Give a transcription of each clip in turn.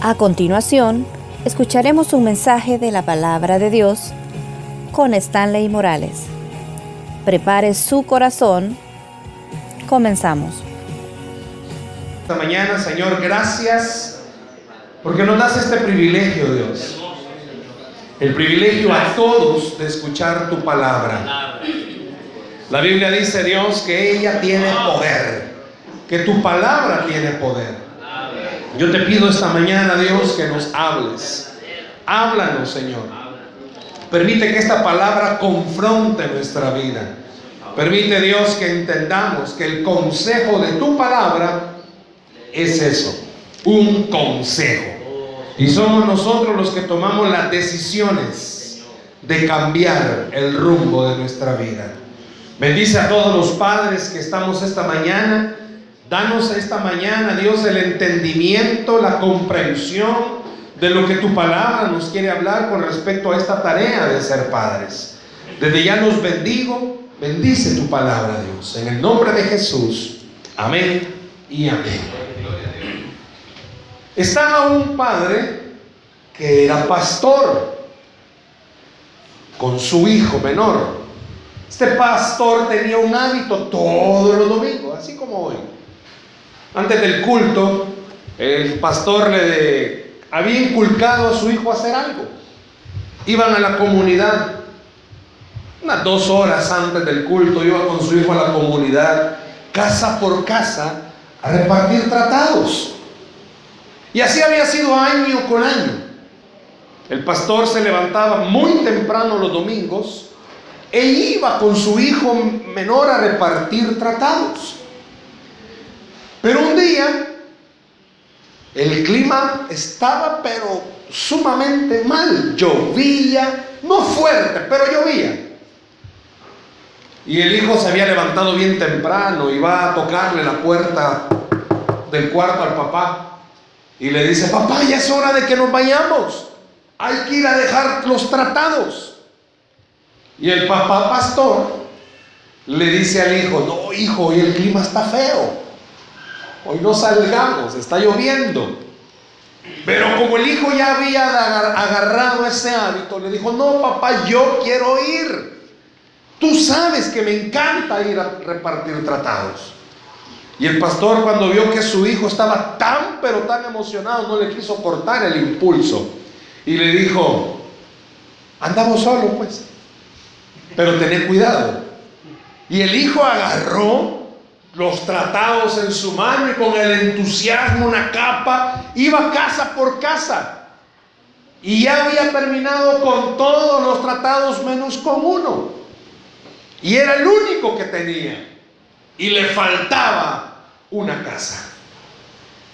A continuación, escucharemos un mensaje de la palabra de Dios con Stanley Morales. Prepare su corazón. Comenzamos. Esta mañana, Señor, gracias porque nos das este privilegio, Dios. El privilegio a todos de escuchar tu palabra. La Biblia dice, Dios, que ella tiene poder, que tu palabra tiene poder. Yo te pido esta mañana, Dios, que nos hables. Háblanos, Señor. Permite que esta palabra confronte nuestra vida. Permite, Dios, que entendamos que el consejo de tu palabra es eso, un consejo. Y somos nosotros los que tomamos las decisiones de cambiar el rumbo de nuestra vida. Bendice a todos los padres que estamos esta mañana Danos esta mañana, Dios, el entendimiento, la comprensión de lo que tu palabra nos quiere hablar con respecto a esta tarea de ser padres. Desde ya los bendigo, bendice tu palabra, Dios, en el nombre de Jesús. Amén y amén. Estaba un padre que era pastor con su hijo menor. Este pastor tenía un hábito todos los domingos, así como hoy antes del culto, el pastor le había inculcado a su hijo a hacer algo. Iban a la comunidad, unas dos horas antes del culto, iba con su hijo a la comunidad, casa por casa, a repartir tratados. Y así había sido año con año. El pastor se levantaba muy temprano los domingos e iba con su hijo menor a repartir tratados. Pero un día el clima estaba pero sumamente mal, llovía, no fuerte, pero llovía. Y el hijo se había levantado bien temprano y va a tocarle la puerta del cuarto al papá. Y le dice, papá, ya es hora de que nos vayamos. Hay que ir a dejar los tratados. Y el papá pastor le dice al hijo, no, hijo, hoy el clima está feo hoy no salgamos, está lloviendo. Pero como el hijo ya había agarrado ese hábito, le dijo, no, papá, yo quiero ir. Tú sabes que me encanta ir a repartir tratados. Y el pastor cuando vio que su hijo estaba tan, pero tan emocionado, no le quiso cortar el impulso. Y le dijo, andamos solo pues, pero tened cuidado. Y el hijo agarró los tratados en su mano y con el entusiasmo, una capa, iba casa por casa. Y ya había terminado con todos los tratados menos con uno. Y era el único que tenía. Y le faltaba una casa.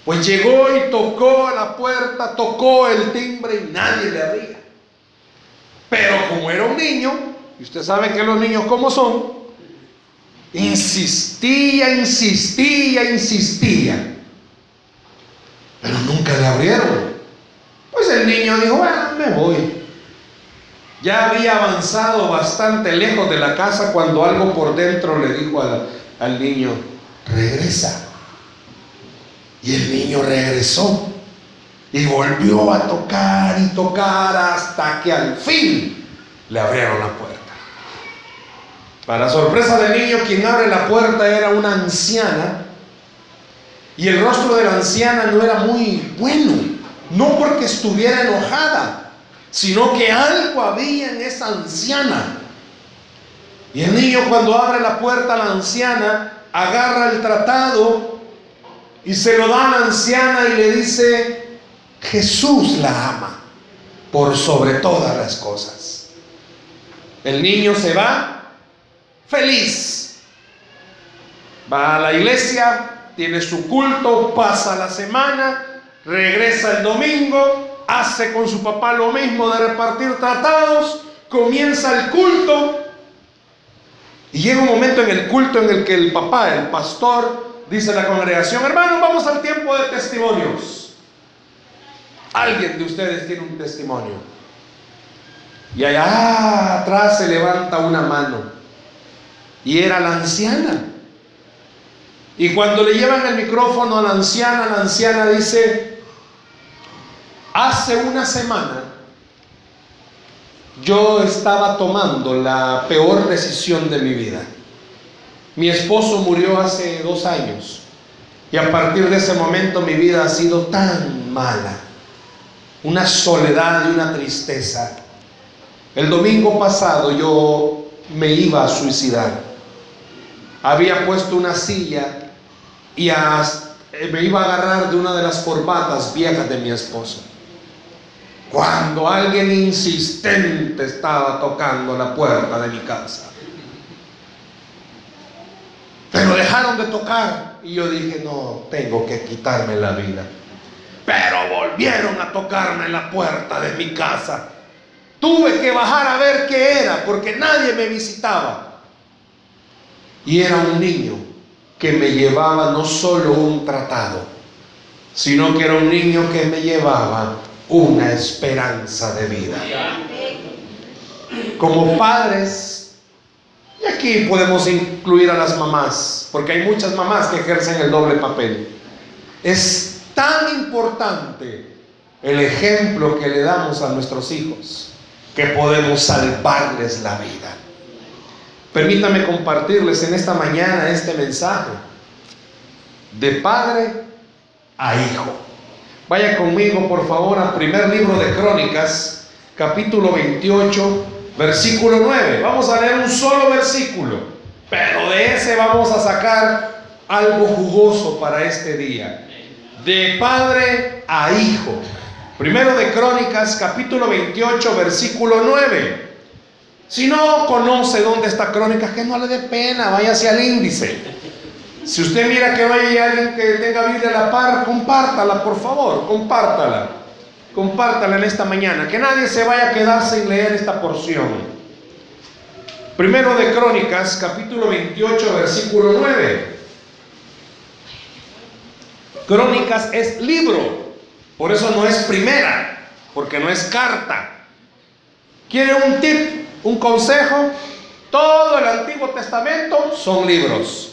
Pues llegó y tocó a la puerta, tocó el timbre y nadie le abría. Pero como era un niño, y usted sabe que los niños como son, Insistía, insistía, insistía. Pero nunca le abrieron. Pues el niño dijo, bueno, me voy. Ya había avanzado bastante lejos de la casa cuando algo por dentro le dijo al niño, regresa. Y el niño regresó y volvió a tocar y tocar hasta que al fin le abrieron la puerta. Para sorpresa del niño, quien abre la puerta era una anciana. Y el rostro de la anciana no era muy bueno. No porque estuviera enojada, sino que algo había en esa anciana. Y el niño cuando abre la puerta a la anciana, agarra el tratado y se lo da a la anciana y le dice, Jesús la ama por sobre todas las cosas. El niño se va feliz. Va a la iglesia, tiene su culto, pasa la semana, regresa el domingo, hace con su papá lo mismo de repartir tratados, comienza el culto. Y llega un momento en el culto en el que el papá, el pastor, dice a la congregación, hermanos, vamos al tiempo de testimonios. Alguien de ustedes tiene un testimonio. Y allá atrás se levanta una mano. Y era la anciana. Y cuando le llevan el micrófono a la anciana, la anciana dice, Hace una semana yo estaba tomando la peor decisión de mi vida. Mi esposo murió hace dos años y a partir de ese momento mi vida ha sido tan mala. Una soledad y una tristeza. El domingo pasado yo me iba a suicidar. Había puesto una silla y me iba a agarrar de una de las corbatas viejas de mi esposo. Cuando alguien insistente estaba tocando la puerta de mi casa. Pero dejaron de tocar y yo dije, no, tengo que quitarme la vida. Pero volvieron a tocarme la puerta de mi casa. Tuve que bajar a ver qué era porque nadie me visitaba. Y era un niño que me llevaba no solo un tratado, sino que era un niño que me llevaba una esperanza de vida. Como padres, y aquí podemos incluir a las mamás, porque hay muchas mamás que ejercen el doble papel. Es tan importante el ejemplo que le damos a nuestros hijos que podemos salvarles la vida. Permítame compartirles en esta mañana este mensaje de padre a hijo. Vaya conmigo, por favor, al primer libro de Crónicas, capítulo 28, versículo 9. Vamos a leer un solo versículo, pero de ese vamos a sacar algo jugoso para este día. De padre a hijo. Primero de Crónicas, capítulo 28, versículo 9. Si no conoce dónde está Crónicas, que no le dé pena, vaya hacia el índice. Si usted mira que vaya alguien que tenga Biblia a la par, compártala, por favor, compártala. Compártala en esta mañana. Que nadie se vaya a quedar sin leer esta porción. Primero de Crónicas, capítulo 28, versículo 9. Crónicas es libro, por eso no es primera, porque no es carta. ¿Quiere un tip, un consejo? Todo el Antiguo Testamento son libros.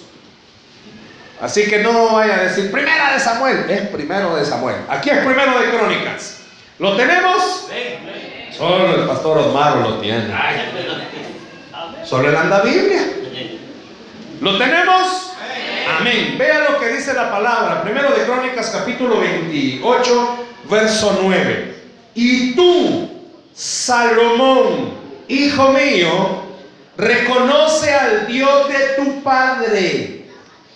Así que no vaya a decir primera de Samuel, es primero de Samuel. Aquí es primero de Crónicas. ¿Lo tenemos? Solo el pastor Osmaro lo tiene. Solo él anda Biblia. ¿Lo tenemos? Amén. Vea lo que dice la palabra. Primero de Crónicas capítulo 28, verso 9. Y tú, Salomón, hijo mío, reconoce al Dios de tu Padre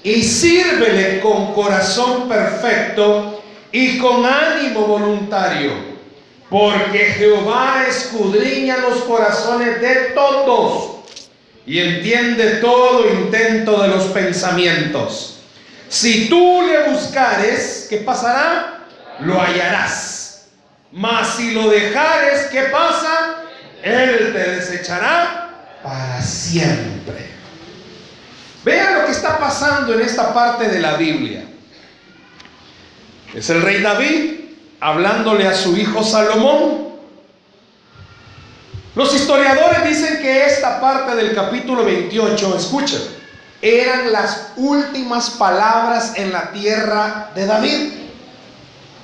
y sírvele con corazón perfecto y con ánimo voluntario, porque Jehová escudriña los corazones de todos y entiende todo intento de los pensamientos. Si tú le buscares, ¿qué pasará? Lo hallarás. Mas si lo dejares, ¿qué pasa? Él te desechará para siempre. Vean lo que está pasando en esta parte de la Biblia. Es el rey David hablándole a su hijo Salomón. Los historiadores dicen que esta parte del capítulo 28, escuchen, eran las últimas palabras en la tierra de David.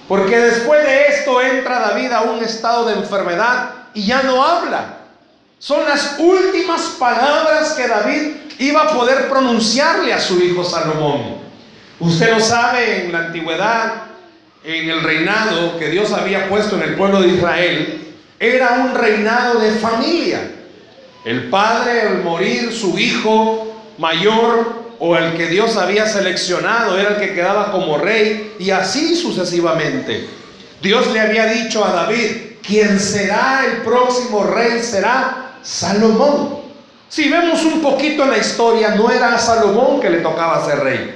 Porque después de esto entra David a un estado de enfermedad y ya no habla. Son las últimas palabras que David iba a poder pronunciarle a su hijo Salomón. Usted lo sabe, en la antigüedad, en el reinado que Dios había puesto en el pueblo de Israel, era un reinado de familia. El padre al morir, su hijo mayor o el que Dios había seleccionado era el que quedaba como rey y así sucesivamente. Dios le había dicho a David, quien será el próximo rey será Salomón. Si vemos un poquito en la historia, no era a Salomón que le tocaba ser rey.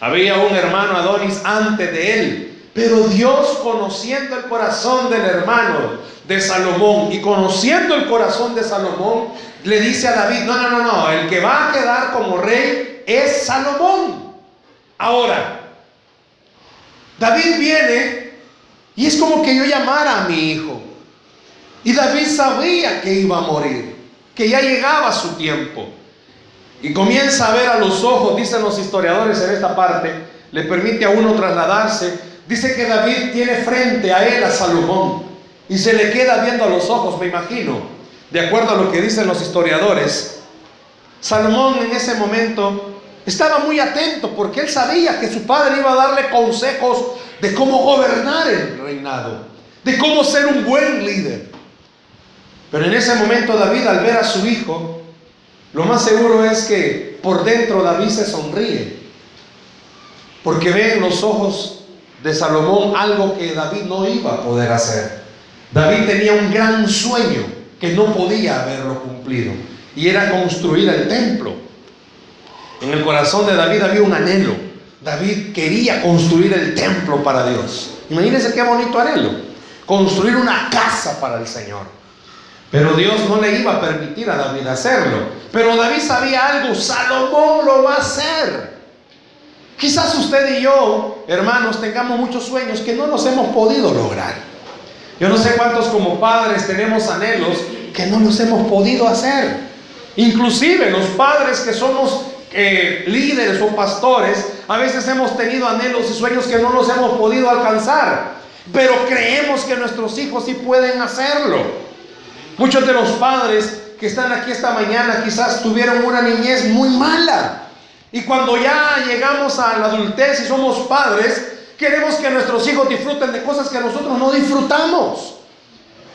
Había un hermano Adonis antes de él. Pero Dios, conociendo el corazón del hermano de Salomón y conociendo el corazón de Salomón, le dice a David, no, no, no, no, el que va a quedar como rey es Salomón. Ahora, David viene y es como que yo llamara a mi hijo. Y David sabía que iba a morir que ya llegaba su tiempo. Y comienza a ver a los ojos, dicen los historiadores en esta parte, le permite a uno trasladarse Dice que David tiene frente a él a Salomón y se le queda viendo a los ojos, me imagino, de acuerdo a lo que dicen los historiadores. Salomón en ese momento estaba muy atento porque él sabía que su padre iba a darle consejos de cómo gobernar el reinado, de cómo ser un buen líder. Pero en ese momento David al ver a su hijo, lo más seguro es que por dentro David se sonríe, porque ve en los ojos de Salomón algo que David no iba a poder hacer. David tenía un gran sueño que no podía haberlo cumplido y era construir el templo. En el corazón de David había un anhelo. David quería construir el templo para Dios. Imagínense qué bonito anhelo. Construir una casa para el Señor. Pero Dios no le iba a permitir a David hacerlo. Pero David sabía algo, Salomón lo va a hacer. Quizás usted y yo, hermanos, tengamos muchos sueños que no nos hemos podido lograr. Yo no sé cuántos como padres tenemos anhelos que no nos hemos podido hacer. Inclusive los padres que somos eh, líderes o pastores, a veces hemos tenido anhelos y sueños que no los hemos podido alcanzar. Pero creemos que nuestros hijos sí pueden hacerlo. Muchos de los padres que están aquí esta mañana quizás tuvieron una niñez muy mala. Y cuando ya llegamos a la adultez y somos padres, queremos que nuestros hijos disfruten de cosas que nosotros no disfrutamos.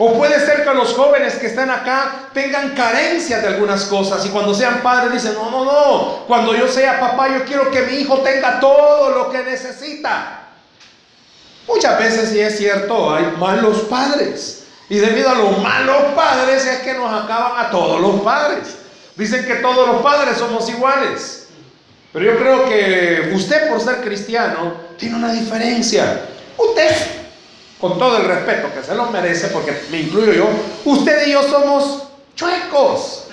O puede ser que los jóvenes que están acá tengan carencias de algunas cosas y cuando sean padres dicen, no, no, no, cuando yo sea papá yo quiero que mi hijo tenga todo lo que necesita. Muchas veces sí es cierto, hay malos padres. Y debido a los malos padres es que nos acaban a todos los padres. Dicen que todos los padres somos iguales. Pero yo creo que usted por ser cristiano tiene una diferencia. Usted, con todo el respeto que se lo merece, porque me incluyo yo, usted y yo somos chuecos,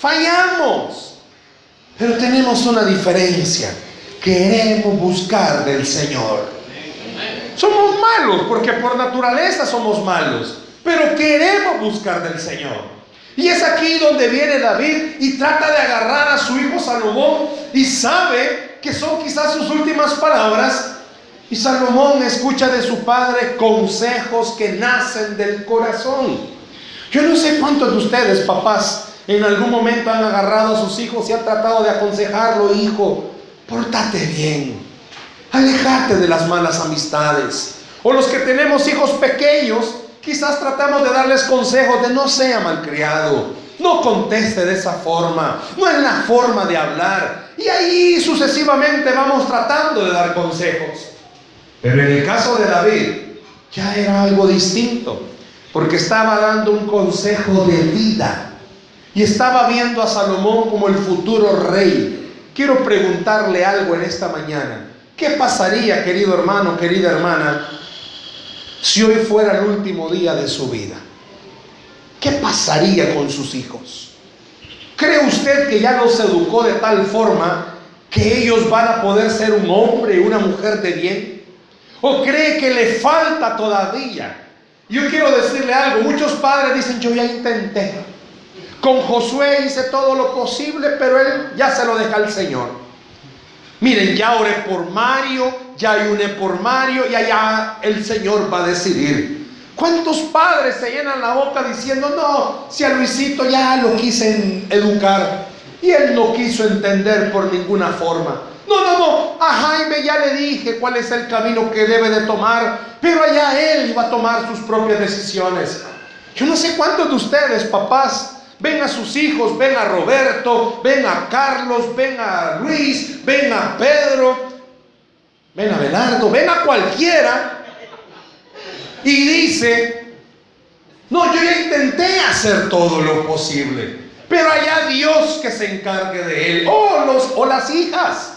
fallamos, pero tenemos una diferencia. Queremos buscar del Señor. Somos malos porque por naturaleza somos malos, pero queremos buscar del Señor. Y es aquí donde viene David y trata de agarrar a su hijo Salomón y sabe que son quizás sus últimas palabras. Y Salomón escucha de su padre consejos que nacen del corazón. Yo no sé cuántos de ustedes, papás, en algún momento han agarrado a sus hijos y han tratado de aconsejarlo, hijo, pórtate bien, alejate de las malas amistades. O los que tenemos hijos pequeños, Quizás tratamos de darles consejos de no sea malcriado, no conteste de esa forma, no es la forma de hablar. Y ahí sucesivamente vamos tratando de dar consejos. Pero en el caso de David ya era algo distinto, porque estaba dando un consejo de vida y estaba viendo a Salomón como el futuro rey. Quiero preguntarle algo en esta mañana. ¿Qué pasaría, querido hermano, querida hermana, si hoy fuera el último día de su vida? ¿Qué pasaría con sus hijos? ¿Cree usted que ya los educó de tal forma que ellos van a poder ser un hombre y una mujer de bien? ¿O cree que le falta todavía? Yo quiero decirle algo, muchos padres dicen, yo ya intenté. Con Josué hice todo lo posible, pero él ya se lo deja al Señor. Miren, ya oré por Mario, ya ayuné por Mario y allá el Señor va a decidir. ¿Cuántos padres se llenan la boca diciendo, no, si a Luisito ya lo quise educar y él no quiso entender por ninguna forma? No, no, no, a Jaime ya le dije cuál es el camino que debe de tomar, pero allá él va a tomar sus propias decisiones. Yo no sé cuántos de ustedes, papás, Ven a sus hijos, ven a Roberto, ven a Carlos, ven a Luis, ven a Pedro, ven a Belardo, ven a cualquiera. Y dice, no, yo ya intenté hacer todo lo posible, pero allá Dios que se encargue de él. Oh, los, o las hijas.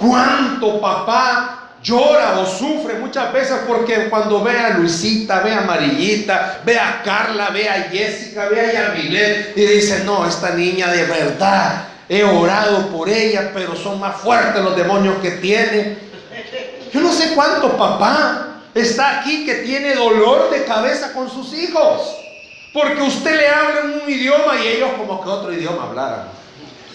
¿Cuánto papá llora o sufre muchas veces porque cuando ve a Luisita, ve a Amarillita, ve a Carla, ve a Jessica, ve a Yamilet y dice, no, esta niña de verdad, he orado por ella, pero son más fuertes los demonios que tiene. Yo no sé cuánto papá está aquí que tiene dolor de cabeza con sus hijos, porque usted le habla en un idioma y ellos como que otro idioma hablaran.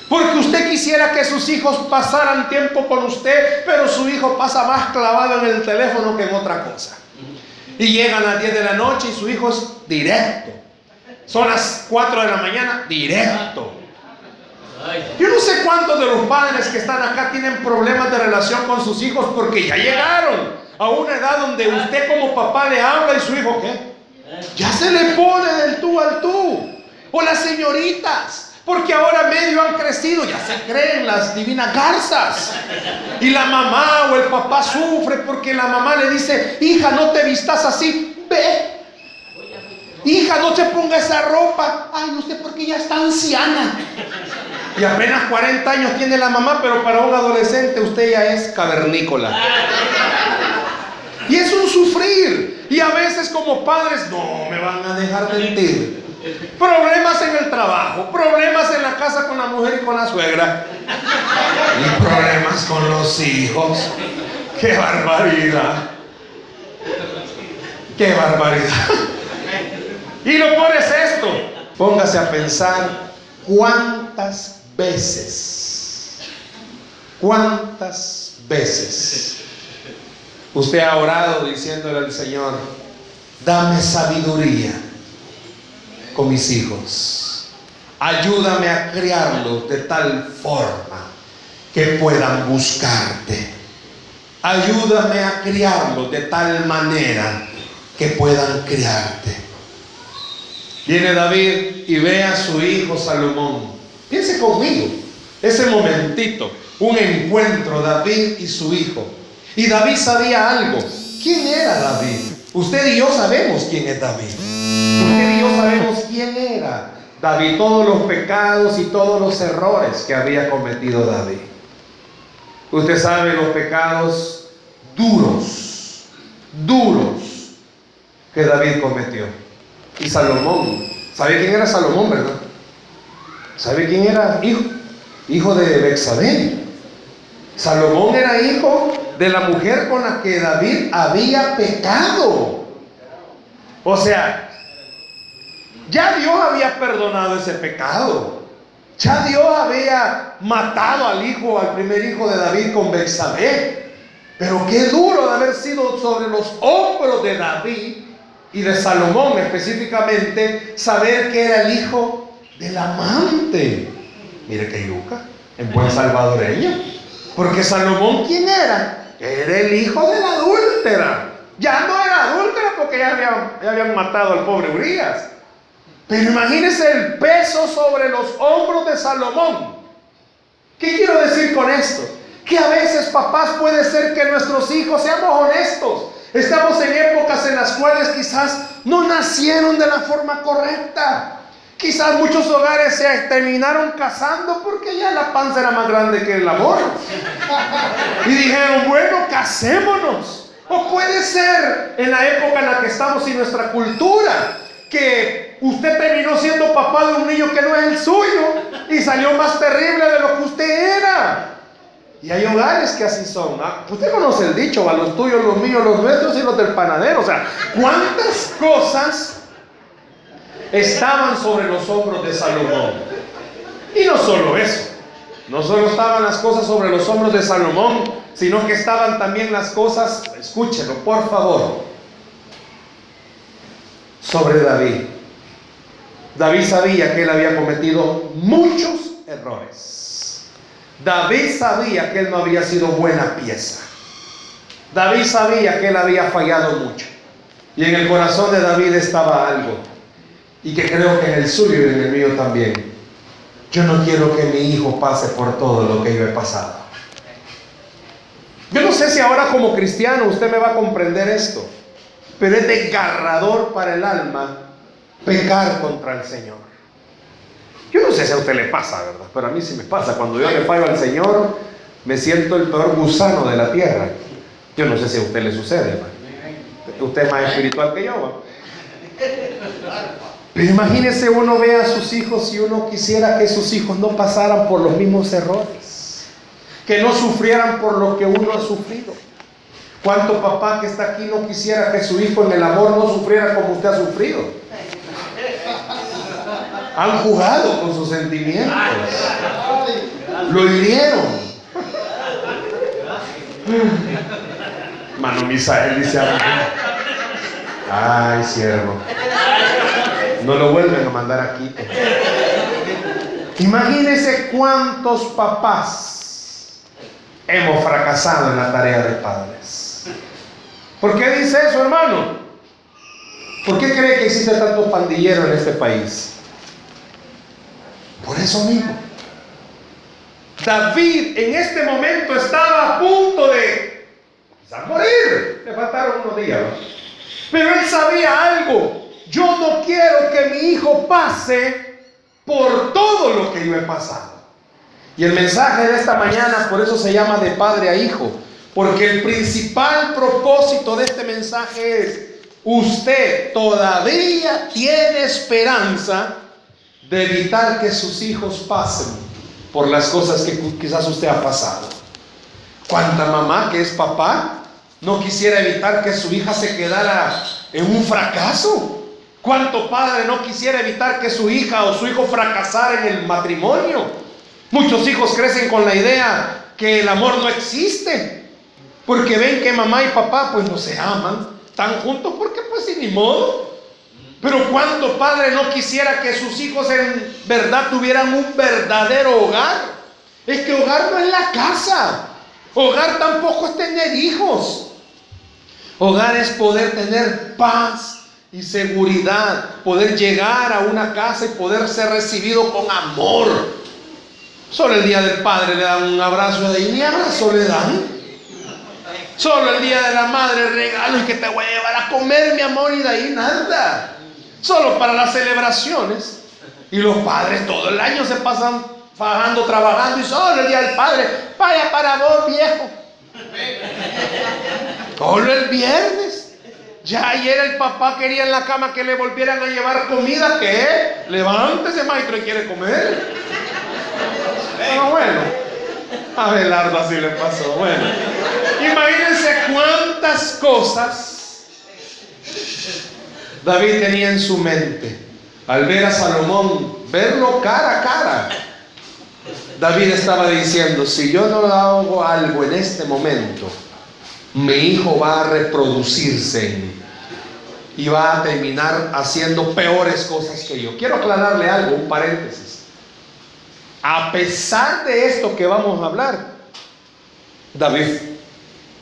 Porque usted quisiera que sus hijos pasaran tiempo con usted, pero su hijo pasa más clavado en el teléfono que en otra cosa. Y llegan a las 10 de la noche y su hijo es directo. Son las 4 de la mañana, directo. Yo no sé cuántos de los padres que están acá tienen problemas de relación con sus hijos porque ya llegaron a una edad donde usted como papá le habla y su hijo, ¿qué? Ya se le pone del tú al tú. O las señoritas. Porque ahora medio han crecido, ya se creen las divinas garzas. Y la mamá o el papá sufre porque la mamá le dice, hija, no te vistas así, ve. Hija, no se ponga esa ropa. Ay, usted porque ya está anciana. Y apenas 40 años tiene la mamá, pero para un adolescente usted ya es cavernícola. Y es un sufrir. Y a veces como padres, no me van a dejar mentir. Problemas en el trabajo, problemas en la casa con la mujer y con la suegra. Y problemas con los hijos. ¡Qué barbaridad! ¡Qué barbaridad! Y lo peor es esto. Póngase a pensar cuántas veces, cuántas veces usted ha orado diciéndole al Señor, dame sabiduría con mis hijos. Ayúdame a criarlos de tal forma que puedan buscarte. Ayúdame a criarlos de tal manera que puedan criarte. Viene David y ve a su hijo Salomón. Piense conmigo, ese momentito, un encuentro, David y su hijo. Y David sabía algo. ¿Quién era David? Usted y yo sabemos quién es David. Sabemos quién era David, todos los pecados y todos los errores que había cometido David. Usted sabe los pecados duros, duros que David cometió. Y Salomón, ¿sabe quién era Salomón, verdad? ¿Sabe quién era hijo? Hijo de Bexabé. Salomón era hijo de la mujer con la que David había pecado. O sea, ya Dios había perdonado ese pecado. Ya Dios había matado al hijo, al primer hijo de David con Bexabé. Pero qué duro de haber sido sobre los hombros de David y de Salomón específicamente saber que era el hijo del amante. Mire que yuca, en buen salvadoreño. Porque Salomón, ¿quién era? Era el hijo de la adúltera. Ya no era adúltera porque ya habían, ya habían matado al pobre Urias. Pero imagínense el peso sobre los hombros de Salomón. ¿Qué quiero decir con esto? Que a veces, papás, puede ser que nuestros hijos, seamos honestos, estamos en épocas en las cuales quizás no nacieron de la forma correcta. Quizás muchos hogares se terminaron casando porque ya la panza era más grande que el amor. Y dijeron, bueno, casémonos. O puede ser en la época en la que estamos y nuestra cultura, que usted terminó siendo papá de un niño que no es el suyo y salió más terrible de lo que usted era. Y hay hogares que así son. ¿ah? Usted conoce el dicho, a los tuyos, los míos, los nuestros y los del panadero. O sea, ¿cuántas cosas estaban sobre los hombros de Salomón? Y no solo eso. No solo estaban las cosas sobre los hombros de Salomón, sino que estaban también las cosas, escúchelo por favor, sobre David. David sabía que él había cometido muchos errores. David sabía que él no había sido buena pieza. David sabía que él había fallado mucho. Y en el corazón de David estaba algo. Y que creo que en el suyo y en el mío también. Yo no quiero que mi hijo pase por todo lo que yo he pasado. Yo no sé si ahora como cristiano usted me va a comprender esto, pero es desgarrador para el alma pecar contra el Señor. Yo no sé si a usted le pasa, ¿verdad? Pero a mí sí me pasa. Cuando yo le fallo al Señor, me siento el peor gusano de la tierra. Yo no sé si a usted le sucede. ¿verdad? Usted es más espiritual que yo. Pero imagínese uno ve a sus hijos y uno quisiera que sus hijos no pasaran por los mismos errores, que no sufrieran por lo que uno ha sufrido. ¿Cuánto papá que está aquí no quisiera que su hijo en el amor no sufriera como usted ha sufrido? Han jugado con sus sentimientos. Lo hirieron. Mano Misael dice Ay, siervo. No lo vuelven a mandar aquí. Imagínense cuántos papás hemos fracasado en la tarea de padres. ¿Por qué dice eso, hermano? ¿Por qué cree que existe tanto pandillero en este país? Por eso mismo. David en este momento estaba a punto de morir. Le faltaron unos días. Pero él sabía algo. Yo no quiero que mi hijo pase por todo lo que yo he pasado. Y el mensaje de esta mañana por eso se llama de padre a hijo. Porque el principal propósito de este mensaje es, usted todavía tiene esperanza de evitar que sus hijos pasen por las cosas que quizás usted ha pasado. ¿Cuánta mamá que es papá no quisiera evitar que su hija se quedara en un fracaso? ¿Cuánto padre no quisiera evitar que su hija o su hijo fracasara en el matrimonio? Muchos hijos crecen con la idea que el amor no existe, porque ven que mamá y papá pues no se aman, están juntos porque pues sin ni modo. Pero cuánto padre no quisiera que sus hijos en verdad tuvieran un verdadero hogar. Es que hogar no es la casa. Hogar tampoco es tener hijos. Hogar es poder tener paz y seguridad. Poder llegar a una casa y poder ser recibido con amor. Solo el día del padre le dan un abrazo y ni abrazo le dan. Solo el día de la madre regalo y que te voy a a comer, mi amor, y de ahí nada solo para las celebraciones. Y los padres todo el año se pasan fajando, trabajando y solo el día del padre, vaya para vos, viejo. Solo el viernes. Ya ayer el papá quería en la cama que le volvieran a llevar comida. ¿Qué? Levántese, maestro, y quiere comer. Pero bueno, a Belardo así le pasó. Bueno, imagínense cuántas cosas David tenía en su mente al ver a Salomón, verlo cara a cara. David estaba diciendo, si yo no hago algo en este momento, mi hijo va a reproducirse y va a terminar haciendo peores cosas que yo. Quiero aclararle algo, un paréntesis. A pesar de esto que vamos a hablar, David,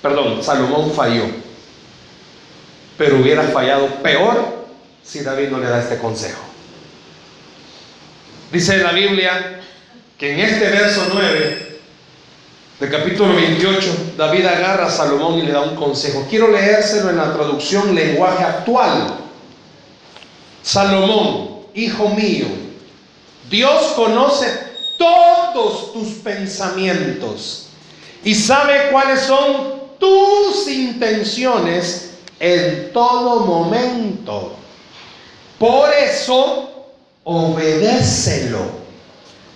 perdón, Salomón falló pero hubiera fallado peor si David no le da este consejo. Dice la Biblia que en este verso 9 del capítulo 28, David agarra a Salomón y le da un consejo. Quiero leérselo en la traducción lenguaje actual. Salomón, hijo mío, Dios conoce todos tus pensamientos y sabe cuáles son tus intenciones en todo momento. Por eso, obedécelo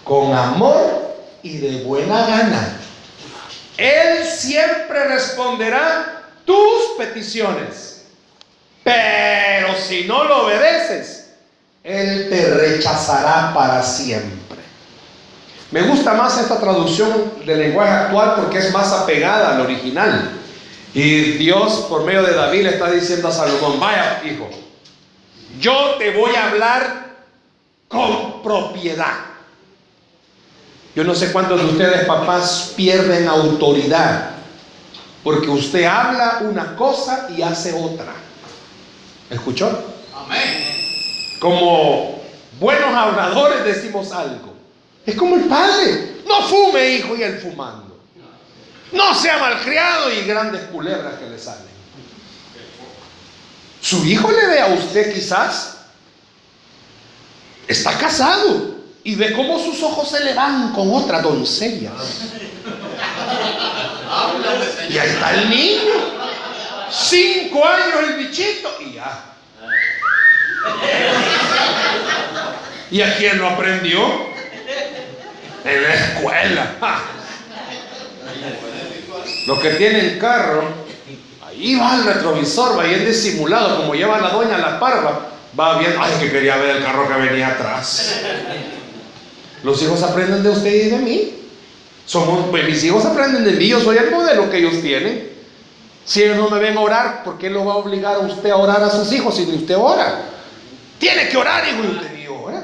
con amor y de buena gana. Él siempre responderá tus peticiones. Pero si no lo obedeces, Él te rechazará para siempre. Me gusta más esta traducción del lenguaje actual porque es más apegada al original. Y Dios, por medio de David, le está diciendo a Salomón, vaya hijo, yo te voy a hablar con propiedad. Yo no sé cuántos de ustedes, papás, pierden autoridad, porque usted habla una cosa y hace otra. ¿Escuchó? Amén. Como buenos habladores decimos algo. Es como el padre. No fume, hijo, y el fumando. No sea malcriado y grandes culebras que le salen. Su hijo le ve a usted quizás. Está casado y ve cómo sus ojos se le van con otra doncella. Y ahí está el niño. Cinco años el bichito y ya. ¿Y a quién lo aprendió? En la escuela. Los que tienen carro, ahí va el retrovisor, va bien disimulado, como lleva la doña la parva, va viendo, ay, que quería ver el carro que venía atrás. Los hijos aprenden de usted y de mí. Somos, pues mis hijos aprenden de mí, yo soy el modelo que ellos tienen. Si ellos no me ven orar, ¿por qué lo va a obligar a usted a orar a sus hijos si ni usted ora? Tiene que orar, hijo, y usted ni ora.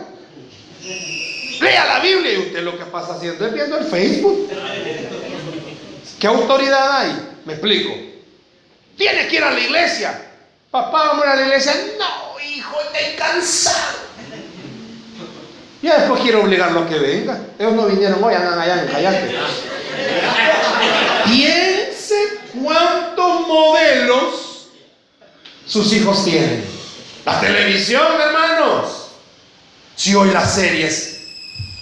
Lea la Biblia y usted lo que pasa haciendo es viendo el Facebook. ¿Qué autoridad hay? Me explico. Tiene que ir a la iglesia. Papá, vamos a la iglesia. No, hijo, estoy cansado. Ya después quiero obligarlo a que venga. Ellos no vinieron hoy, andan allá en Cayate. Piense cuántos modelos sus hijos tienen. La televisión, hermanos. Si hoy las series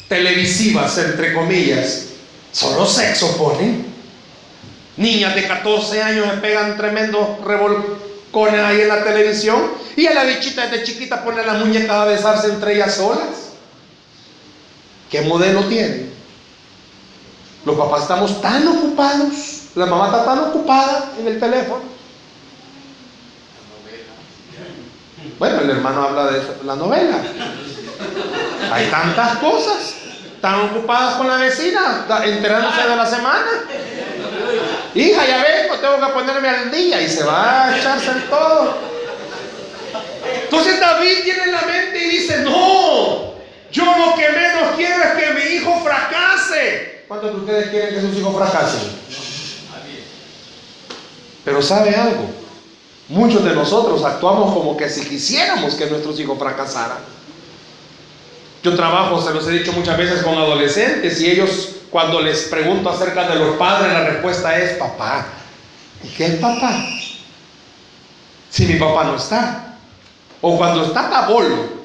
televisivas, entre comillas, solo sexo ponen. Niñas de 14 años se pegan tremendos revolcones ahí en la televisión y a la bichita desde chiquita pone las muñecas a besarse entre ellas solas. ¿Qué modelo tiene? Los papás estamos tan ocupados, la mamá está tan ocupada en el teléfono. Bueno, el hermano habla de la novela. Hay tantas cosas. Están ocupadas con la vecina, enterándose de la semana. Hija, ya vengo, tengo que ponerme al día y se va a echarse en todo. Entonces David tiene en la mente y dice, no, yo lo que menos quiero es que mi hijo fracase. ¿Cuántos de ustedes quieren que sus hijos fracasen? Pero ¿sabe algo? Muchos de nosotros actuamos como que si quisiéramos que nuestros hijos fracasaran. Yo trabajo, se los he dicho muchas veces con adolescentes y ellos cuando les pregunto acerca de los padres, la respuesta es papá. ¿Y qué es papá? Si mi papá no está. O cuando está tabolo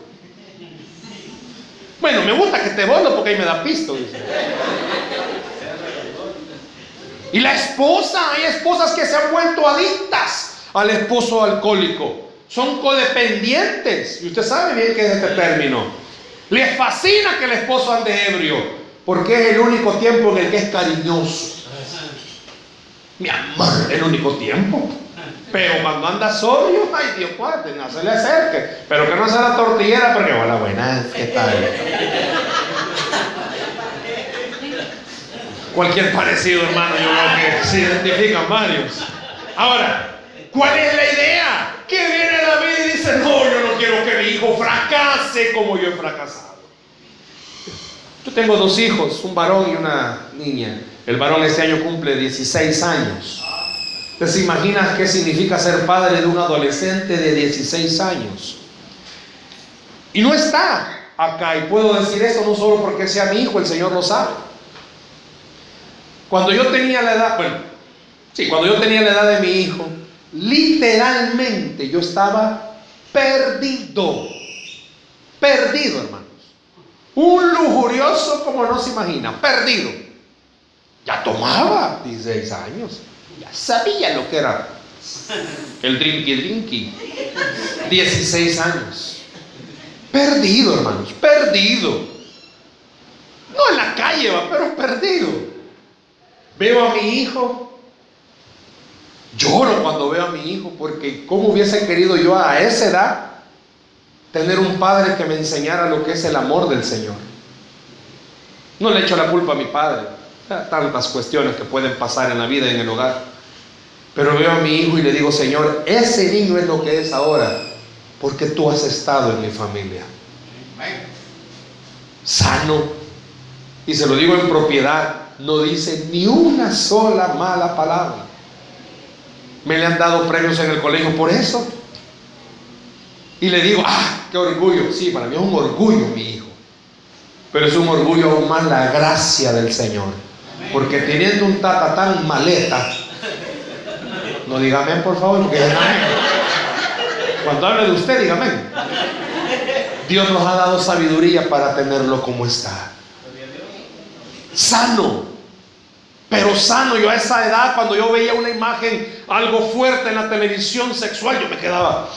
bueno, me gusta que te bolo porque ahí me da pisto. Y la esposa, hay esposas que se han vuelto adictas al esposo alcohólico. Son codependientes. Y usted sabe bien qué es este término. Les fascina que el esposo ande ebrio. Porque es el único tiempo en el que es cariñoso. Mi amor, el único tiempo. Pero cuando anda sobrio, ay Dios guarde, no se le acerque. Pero que no sea la tortillera porque hola buenas, ¿qué tal? Cualquier parecido, hermano, yo creo que se identifican varios. Ahora, ¿cuál es la idea? Que viene David y dice, no, yo no quiero que mi hijo fracase como yo he fracasado. Yo tengo dos hijos, un varón y una niña. El varón este año cumple 16 años. ¿Te imaginas qué significa ser padre de un adolescente de 16 años? Y no está acá, y puedo decir eso no solo porque sea mi hijo, el Señor lo sabe. Cuando yo tenía la edad, bueno, sí, cuando yo tenía la edad de mi hijo, literalmente yo estaba perdido, perdido, hermanos. Un lujurioso como no se imagina, perdido. Ya tomaba 16 años. Ya sabía lo que era el drinky drinky. 16 años. Perdido, hermanos, perdido. No en la calle, va, pero perdido. Veo a mi hijo. Lloro cuando veo a mi hijo porque cómo hubiese querido yo a esa edad tener un padre que me enseñara lo que es el amor del Señor. No le echo la culpa a mi padre tantas cuestiones que pueden pasar en la vida y en el hogar. Pero veo a mi hijo y le digo, Señor, ese niño es lo que es ahora, porque tú has estado en mi familia. Sano. Y se lo digo en propiedad, no dice ni una sola mala palabra. Me le han dado premios en el colegio por eso. Y le digo, ah, qué orgullo. Sí, para mí es un orgullo mi hijo. Pero es un orgullo aún más la gracia del Señor. Porque teniendo un tata tan maleta, no dígame por favor, porque Cuando hable de usted, dígame. Dios nos ha dado sabiduría para tenerlo como está. Sano. Pero sano, yo a esa edad, cuando yo veía una imagen algo fuerte en la televisión sexual, yo me quedaba.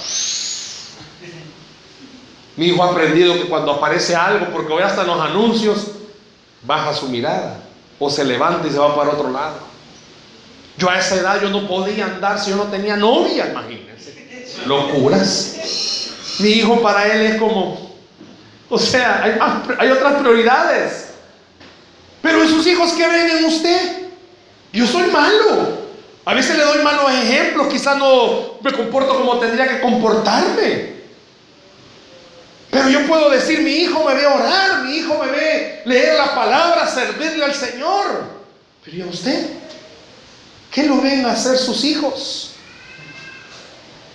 Mi hijo ha aprendido que cuando aparece algo, porque hoy hasta en los anuncios, baja su mirada o se levanta y se va para otro lado. Yo a esa edad yo no podía andar si yo no tenía novia, imagínense. Locuras. Mi hijo para él es como, o sea, hay, otras prioridades. Pero esos hijos que ven en usted, yo soy malo. A veces le doy malos ejemplos, quizás no me comporto como tendría que comportarme. Pero yo puedo decir, mi hijo me ve orar, mi hijo me ve leer la palabra, servirle al Señor. Pero ¿y a usted? ¿Qué lo ven hacer sus hijos?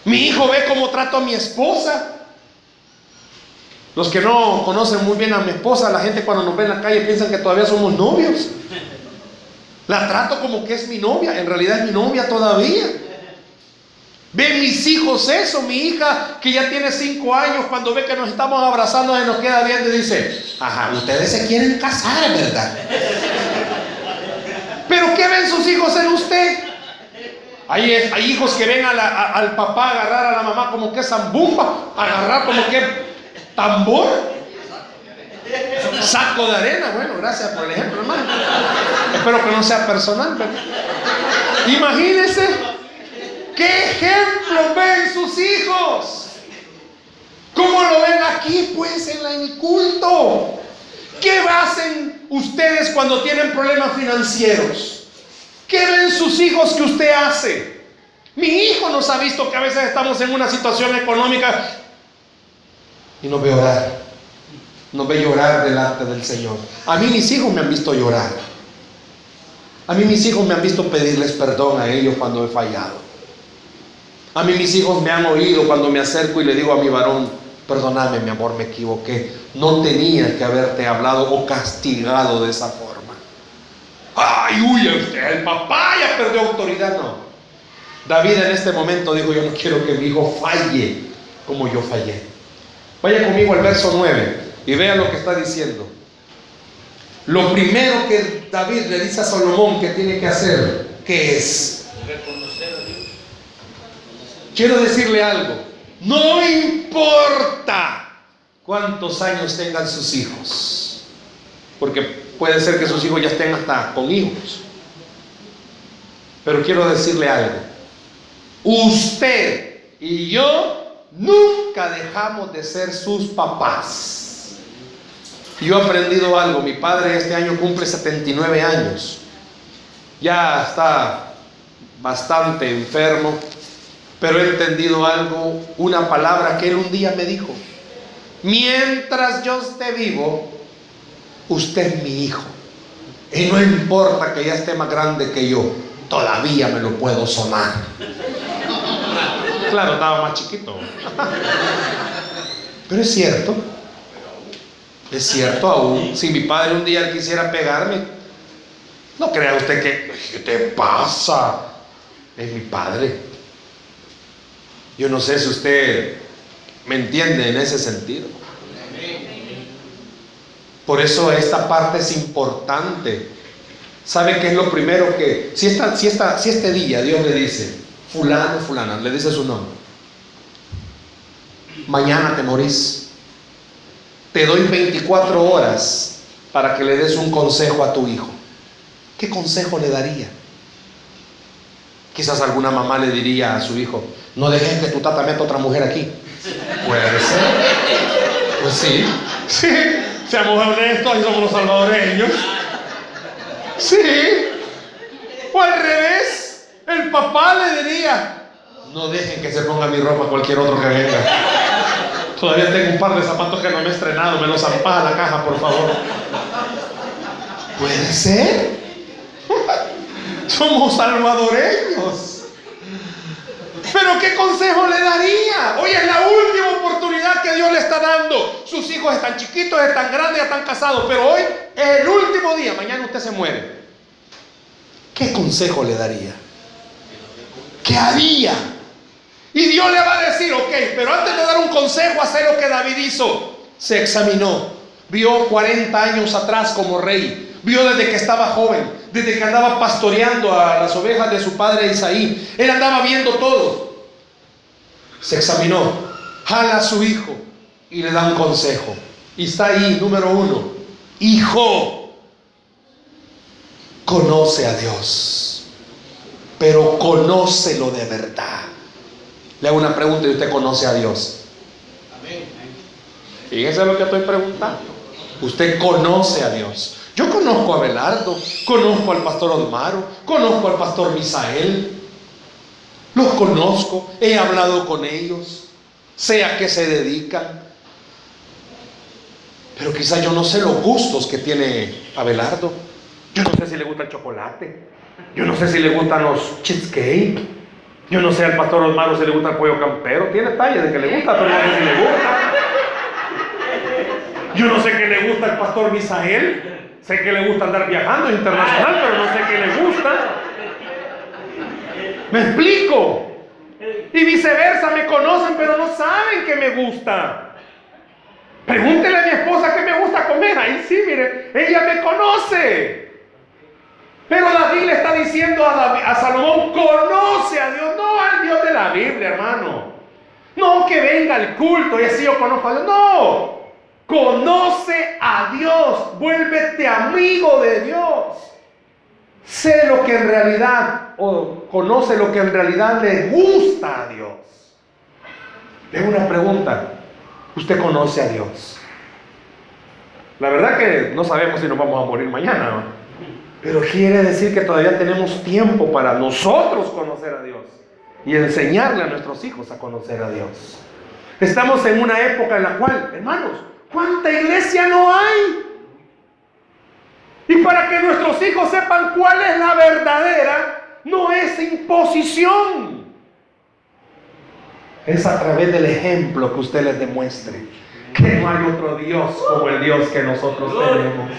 Mi hijo ve cómo trato a mi esposa. Los que no conocen muy bien a mi esposa, la gente cuando nos ve en la calle piensan que todavía somos novios. La trato como que es mi novia, en realidad es mi novia todavía. Ven mis hijos eso, mi hija que ya tiene cinco años, cuando ve que nos estamos abrazando y nos queda viendo y dice, ajá, ustedes se quieren casar, ¿verdad? Pero ¿qué ven sus hijos en usted? Hay, hay hijos que ven al papá agarrar a la mamá como que zambumba, agarrar como que tambor, saco de arena. Bueno, gracias por el ejemplo, hermano. Espero que no sea personal. Imagínense qué ejemplo ven sus hijos. ¿Cómo lo ven aquí, pues, en el culto? ¿Qué hacen ustedes cuando tienen problemas financieros? ¿Qué ven sus hijos que usted hace? Mi hijo nos ha visto que a veces estamos en una situación económica y nos ve orar. Nos ve llorar delante del Señor. A mí mis hijos me han visto llorar. A mí mis hijos me han visto pedirles perdón a ellos cuando he fallado. A mí mis hijos me han oído cuando me acerco y le digo a mi varón, perdóname mi amor, me equivoqué. No tenía que haberte hablado o castigado de esa forma. Ay, huye usted, el papá ya perdió autoridad. No. David en este momento dijo, yo no quiero que mi hijo falle como yo fallé. Vaya conmigo al verso 9 y vea lo que está diciendo. Lo primero que David le dice a Salomón que tiene que hacer, ¿qué es? Reconocer a Dios. Quiero decirle algo. No importa cuántos años tengan sus hijos. Porque puede ser que sus hijos ya estén hasta con hijos. Pero quiero decirle algo. Usted y yo Nunca dejamos de ser sus papás. Yo he aprendido algo. Mi padre este año cumple 79 años. Ya está bastante enfermo. Pero he entendido algo, una palabra que él un día me dijo. Mientras yo esté vivo, usted es mi hijo. Y no importa que ya esté más grande que yo, todavía me lo puedo sonar. Claro, estaba más chiquito. Pero es cierto. Es cierto aún. Si mi padre un día quisiera pegarme, no crea usted que, ¿qué te pasa? Es mi padre. Yo no sé si usted me entiende en ese sentido. Por eso esta parte es importante. ¿Sabe qué es lo primero que, si, esta, si, esta, si este día Dios le dice, fulano, fulana, le dice su nombre, mañana te morís. Te doy 24 horas para que le des un consejo a tu hijo. ¿Qué consejo le daría? Quizás alguna mamá le diría a su hijo, no dejes que tu tata meta otra mujer aquí. Puede ser. Pues sí. Sí. Seamos honestos y somos los salvadoreños. Sí. O al revés, el papá le diría, no dejen que se ponga mi ropa cualquier otro que venga. Todavía tengo un par de zapatos que no me he estrenado. Me los zampa a la caja, por favor. ¿Puede ser? Somos salvadoreños. Pero ¿qué consejo le daría? Hoy es la última oportunidad que Dios le está dando. Sus hijos están chiquitos, están grandes, están casados. Pero hoy es el último día. Mañana usted se muere. ¿Qué consejo le daría? ¿Qué haría? Y Dios le va a decir, ok, pero antes de dar un consejo, hacer lo que David hizo. Se examinó, vio 40 años atrás como rey, vio desde que estaba joven, desde que andaba pastoreando a las ovejas de su padre Isaí. Él andaba viendo todo. Se examinó, jala a su hijo y le da un consejo. Y está ahí, número uno, hijo, conoce a Dios, pero conócelo de verdad. Le hago una pregunta y usted conoce a Dios. Fíjese lo que estoy preguntando. Usted conoce a Dios. Yo conozco a Belardo, conozco al pastor Osmaro, conozco al pastor Misael. Los conozco, he hablado con ellos, sé a qué se dedican. Pero quizá yo no sé los gustos que tiene Abelardo. Yo no sé si le gusta el chocolate. Yo no sé si le gustan los cheesecake. Yo no sé al pastor Osmaro si le gusta el pollo campero. Tiene talla de que le gusta, pero no sé si le gusta. Yo no sé qué le gusta al pastor Misael. Sé que le gusta andar viajando internacional, pero no sé qué le gusta. ¿Me explico? Y viceversa, me conocen, pero no saben que me gusta. Pregúntele a mi esposa qué me gusta comer. Ahí sí, mire, ella me conoce. Pero David le está diciendo a, Salomón, conoce a Dios, no al Dios de la Biblia, hermano. No que venga el culto y así yo conozco a Dios. No, Conoce a Dios, vuélvete amigo de Dios. Sé lo que en realidad, o conoce lo que en realidad le gusta a Dios. Le una pregunta. ¿Usted conoce a Dios? La verdad que no sabemos si nos vamos a morir mañana, pero quiere decir que todavía tenemos tiempo para nosotros conocer a Dios y enseñarle a nuestros hijos a conocer a Dios. Estamos en una época en la cual, hermanos, ¿Cuánta iglesia no hay? Y para que nuestros hijos sepan cuál es la verdadera, no es imposición. Es a través del ejemplo que usted les demuestre que no hay otro Dios como el Dios que nosotros tenemos.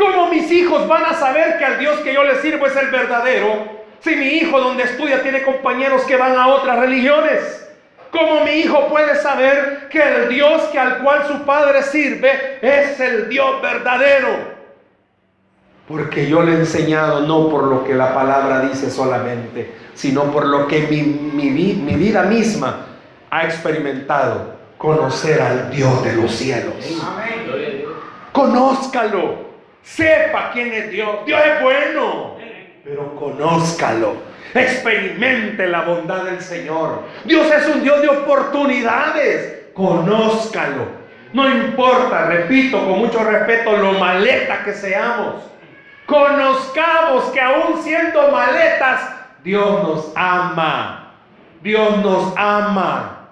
¿Cómo mis hijos van a saber que al Dios que yo les sirvo es el verdadero? Si mi hijo donde estudia tiene compañeros que van a otras religiones. ¿Cómo mi hijo puede saber que el Dios que al cual su padre sirve es el Dios verdadero? Porque yo le he enseñado no por lo que la palabra dice solamente, sino por lo que mi, mi, mi vida misma ha experimentado, conocer al Dios de los cielos. Conózcalo, sepa quién es Dios. Dios es bueno, pero conózcalo. Experimente la bondad del Señor. Dios es un Dios de oportunidades. Conózcalo. No importa, repito con mucho respeto, lo maleta que seamos. Conozcamos que aún siendo maletas, Dios nos ama. Dios nos ama.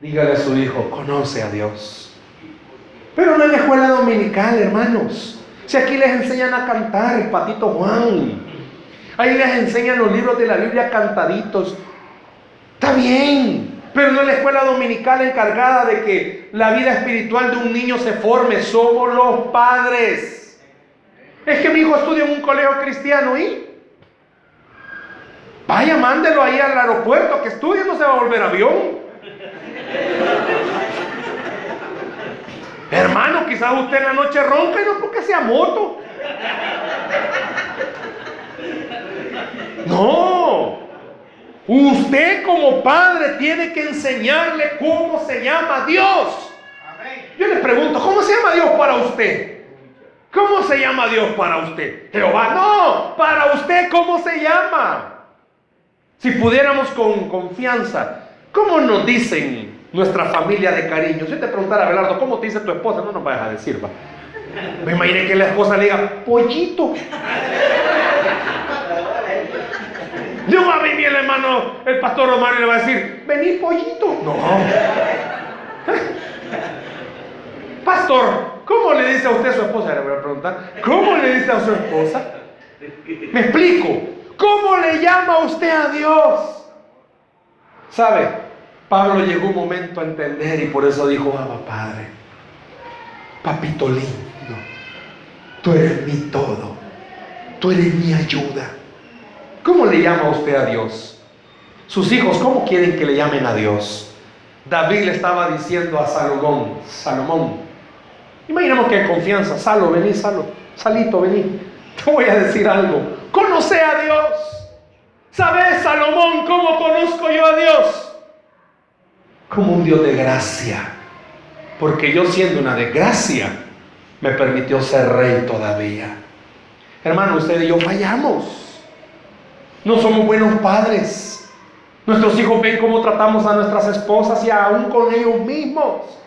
Dígale a su hijo, conoce a Dios. Pero no en la escuela dominical, hermanos. Si aquí les enseñan a cantar patito Juan, Ahí les enseñan los libros de la Biblia cantaditos. Está bien, pero no la escuela dominical encargada de que la vida espiritual de un niño se forme. Somos los padres. Es que mi hijo estudia en un colegio cristiano y vaya, mándelo ahí al aeropuerto que estudie, no se va a volver avión. Hermano, quizás usted en la noche ronca y no porque sea moto. No. Usted como padre tiene que enseñarle cómo se llama Dios. Yo le pregunto, ¿cómo se llama Dios para usted? ¿Cómo se llama Dios para usted? Jehová, no, para usted, ¿cómo se llama? Si pudiéramos con confianza, ¿cómo nos dicen nuestra familia de cariño? Si te preguntara, Belardo, ¿cómo te dice tu esposa? No nos vayas a decir, va. Me imaginé que la esposa le diga, pollito. Yo va a venir el hermano, el pastor Romano y le va a decir, vení pollito. No. Pastor, ¿cómo le dice a usted a su esposa? Le voy a preguntar. ¿Cómo le dice a su esposa? Me explico. ¿Cómo le llama usted a Dios? ¿Sabe? Pablo llegó un momento a entender y por eso dijo, Abba Padre, papito lindo, tú eres mi todo, tú eres mi ayuda. ¿Cómo le llama usted a Dios? Sus hijos, ¿cómo quieren que le llamen a Dios? David le estaba diciendo a Salomón, Salomón, imaginemos que hay confianza, Salo, vení, Salo, Salito, vení. Te voy a decir algo, conoce a Dios. ¿Sabes, Salomón, cómo conozco yo a Dios? Como un Dios de gracia. Porque yo siendo una desgracia, me permitió ser rey todavía. Hermano, usted y yo fallamos. No somos buenos padres. Nuestros hijos ven cómo tratamos a nuestras esposas y aún con ellos mismos.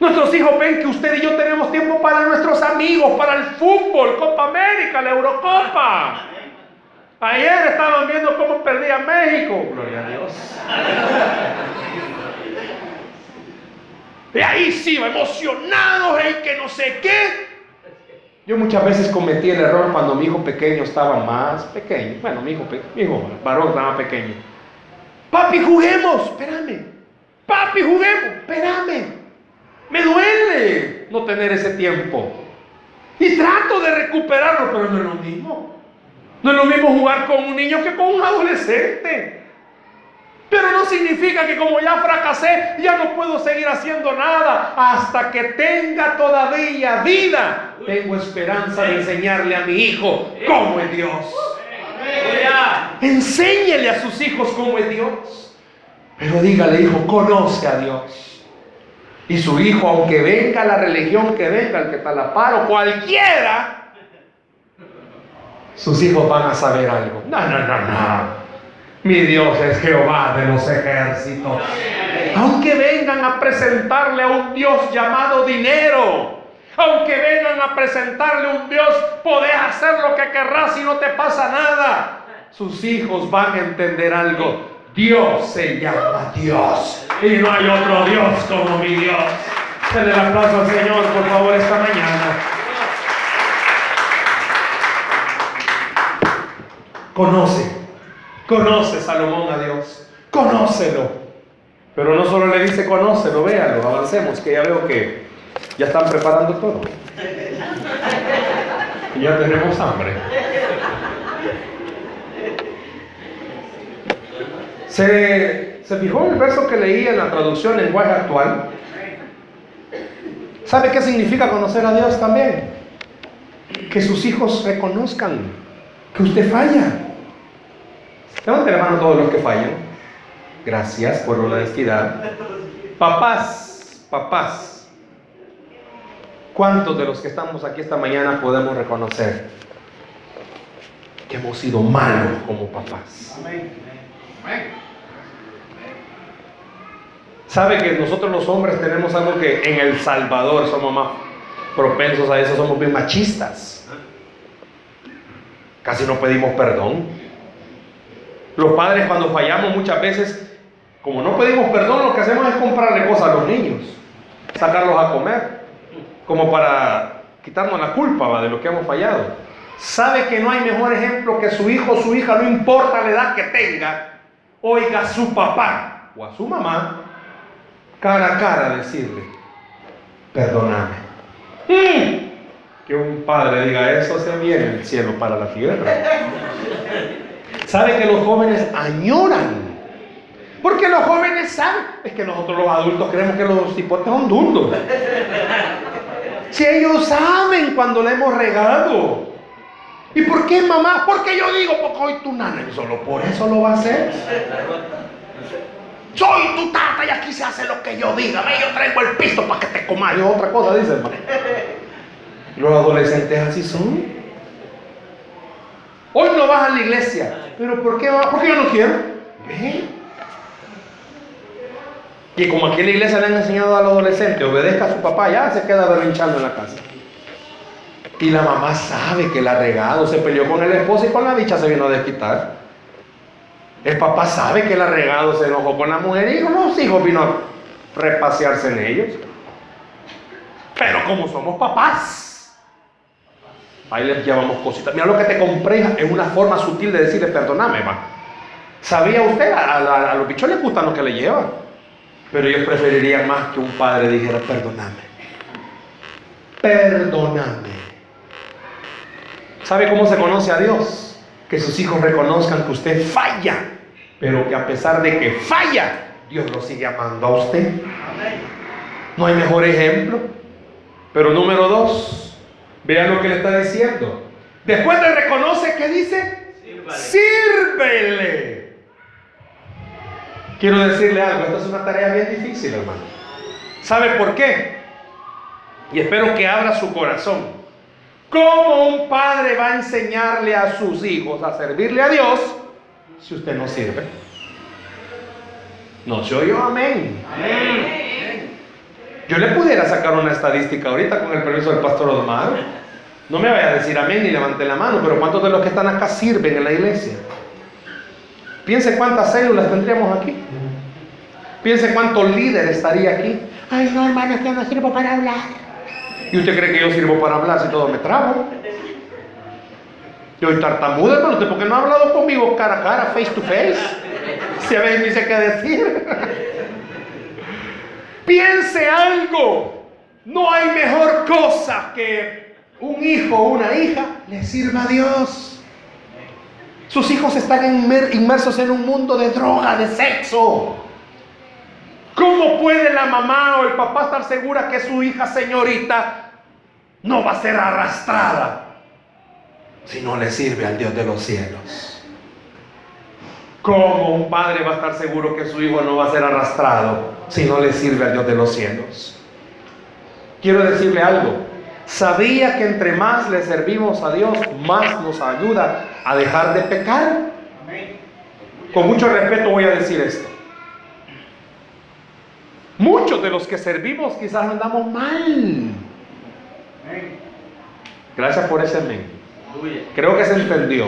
Nuestros hijos ven que usted y yo tenemos tiempo para nuestros amigos, para el fútbol, Copa América, la Eurocopa. Ayer estaban viendo cómo perdía México. Gloria a Dios. Y ahí sí, emocionados en que no sé qué. Yo muchas veces cometí el error cuando mi hijo pequeño estaba más pequeño. Bueno, mi hijo, mi hijo varón estaba pequeño. Papi, juguemos. Espérame. Papi, juguemos. Espérame. Me duele no tener ese tiempo. Y trato de recuperarlo, pero no es lo mismo. No es lo mismo jugar con un niño que con un adolescente. Pero no significa que como ya fracasé, ya no puedo seguir haciendo nada. Hasta que tenga todavía vida, tengo esperanza de enseñarle a mi hijo cómo es Dios. Enséñele a sus hijos cómo es Dios. Pero dígale, hijo, conoce a Dios. Y su hijo, aunque venga la religión que venga, el que está la paro, cualquiera, sus hijos van a saber algo. No, no, no, no. Mi Dios es Jehová de los ejércitos. Aunque vengan a presentarle a un Dios llamado dinero, aunque vengan a presentarle a un Dios, podés hacer lo que querrás y no te pasa nada. Sus hijos van a entender algo. Dios se llama Dios y no hay otro Dios como mi Dios. Denle el aplauso al Señor, por favor, esta mañana. Conoce Conoce Salomón a Dios. Conócelo. Pero no solo le dice conócelo, véalo, avancemos, que ya veo que ya están preparando todo. Y ya tenemos hambre. ¿Se, ¿Se fijó el verso que leí en la traducción en lenguaje actual? ¿Sabe qué significa conocer a Dios también? Que sus hijos reconozcan que usted falla Levanten la mano todos los que fallan. Gracias por la honestidad. Papás, papás, ¿cuántos de los que estamos aquí esta mañana podemos reconocer que hemos sido malos como papás? ¿Sabe que nosotros los hombres tenemos algo que en El Salvador somos más propensos a eso, somos bien machistas? Casi no pedimos perdón. Los padres cuando fallamos muchas veces, como no pedimos perdón, lo que hacemos es comprarle cosas a los niños, sacarlos a comer, como para quitarnos la culpa de lo que hemos fallado. Sabe que no hay mejor ejemplo que su hijo o su hija, no importa la edad que tenga, oiga a su papá o a su mamá cara a cara decirle, perdóname. Mm. Que un padre diga eso se viene el cielo para la tierra. ¿Sabe que los jóvenes añoran? Porque los jóvenes saben, es que nosotros los adultos creemos que los hipotes son dundos. Si ellos saben cuando le hemos regado. ¿Y por qué mamá? Porque yo digo, porque hoy tu nana, y solo por eso lo va a hacer. Soy tu tata y aquí se hace lo que yo diga. Yo traigo el pisto para que te comas. Yo otra cosa, dice hermano. Los adolescentes así son. Hoy no vas a la iglesia. ¿Pero por qué va? Porque yo no quiero. Y como aquí en la iglesia le han enseñado al adolescente, obedezca a su papá, ya se queda berrinchando en la casa. Y la mamá sabe que la ha regado, se peleó con el esposo y con la dicha se vino a desquitar. El papá sabe que la ha regado, se enojó con la mujer y los hijos vino a repasearse en ellos. Pero como somos papás, Ahí les llevamos cositas. Mira lo que te compré es una forma sutil de decirle perdóname, va. ¿Sabía usted? A, los bichos les gustan lo que le llevan. Pero ellos preferirían más que un padre dijera perdóname. Perdóname. ¿Sabe cómo se conoce a Dios? Que sus hijos reconozcan que usted falla, pero que a pesar de que falla, Dios lo sigue amando a usted. No hay mejor ejemplo. Pero número dos, Vean lo que le está diciendo. Después de reconoce, ¿qué dice? Sírvele. Quiero decirle algo, esta es una tarea bien difícil, hermano. ¿Sabe por qué? Y espero que abra su corazón. ¿Cómo un padre va a enseñarle a sus hijos a servirle a Dios si usted no sirve? No se oyó amén. amén. Yo le pudiera sacar una estadística ahorita con el permiso del pastor Osmar. No me vaya a decir amén ni levante la mano, pero ¿cuántos de los que están acá sirven en la iglesia? Piense cuántas células tendríamos aquí. Piense cuántos líderes estaría aquí. Ay, no, hermano, es que no sirvo para hablar. ¿Y usted cree que yo sirvo para hablar si todo me trabo? Yo soy tartamudo, hermano. ¿Usted por qué no ha hablado conmigo cara a cara, face to face? Si a veces me dice qué decir. Piense algo. No hay mejor cosa que un hijo o una hija le sirva a Dios. Sus hijos están inmersos en un mundo de droga, de sexo. ¿Cómo puede la mamá o el papá estar segura que su hija señorita no va a ser arrastrada si no le sirve al Dios de los cielos? ¿Cómo un padre va a estar seguro que su hijo no va a ser arrastrado si no le sirve al Dios de los cielos? Quiero decirle algo. ¿Sabía que entre más le servimos a Dios, más nos ayuda a dejar de pecar? Con mucho respeto voy a decir esto. Muchos de los que servimos quizás andamos mal. Gracias por ese amén. Creo que se entendió.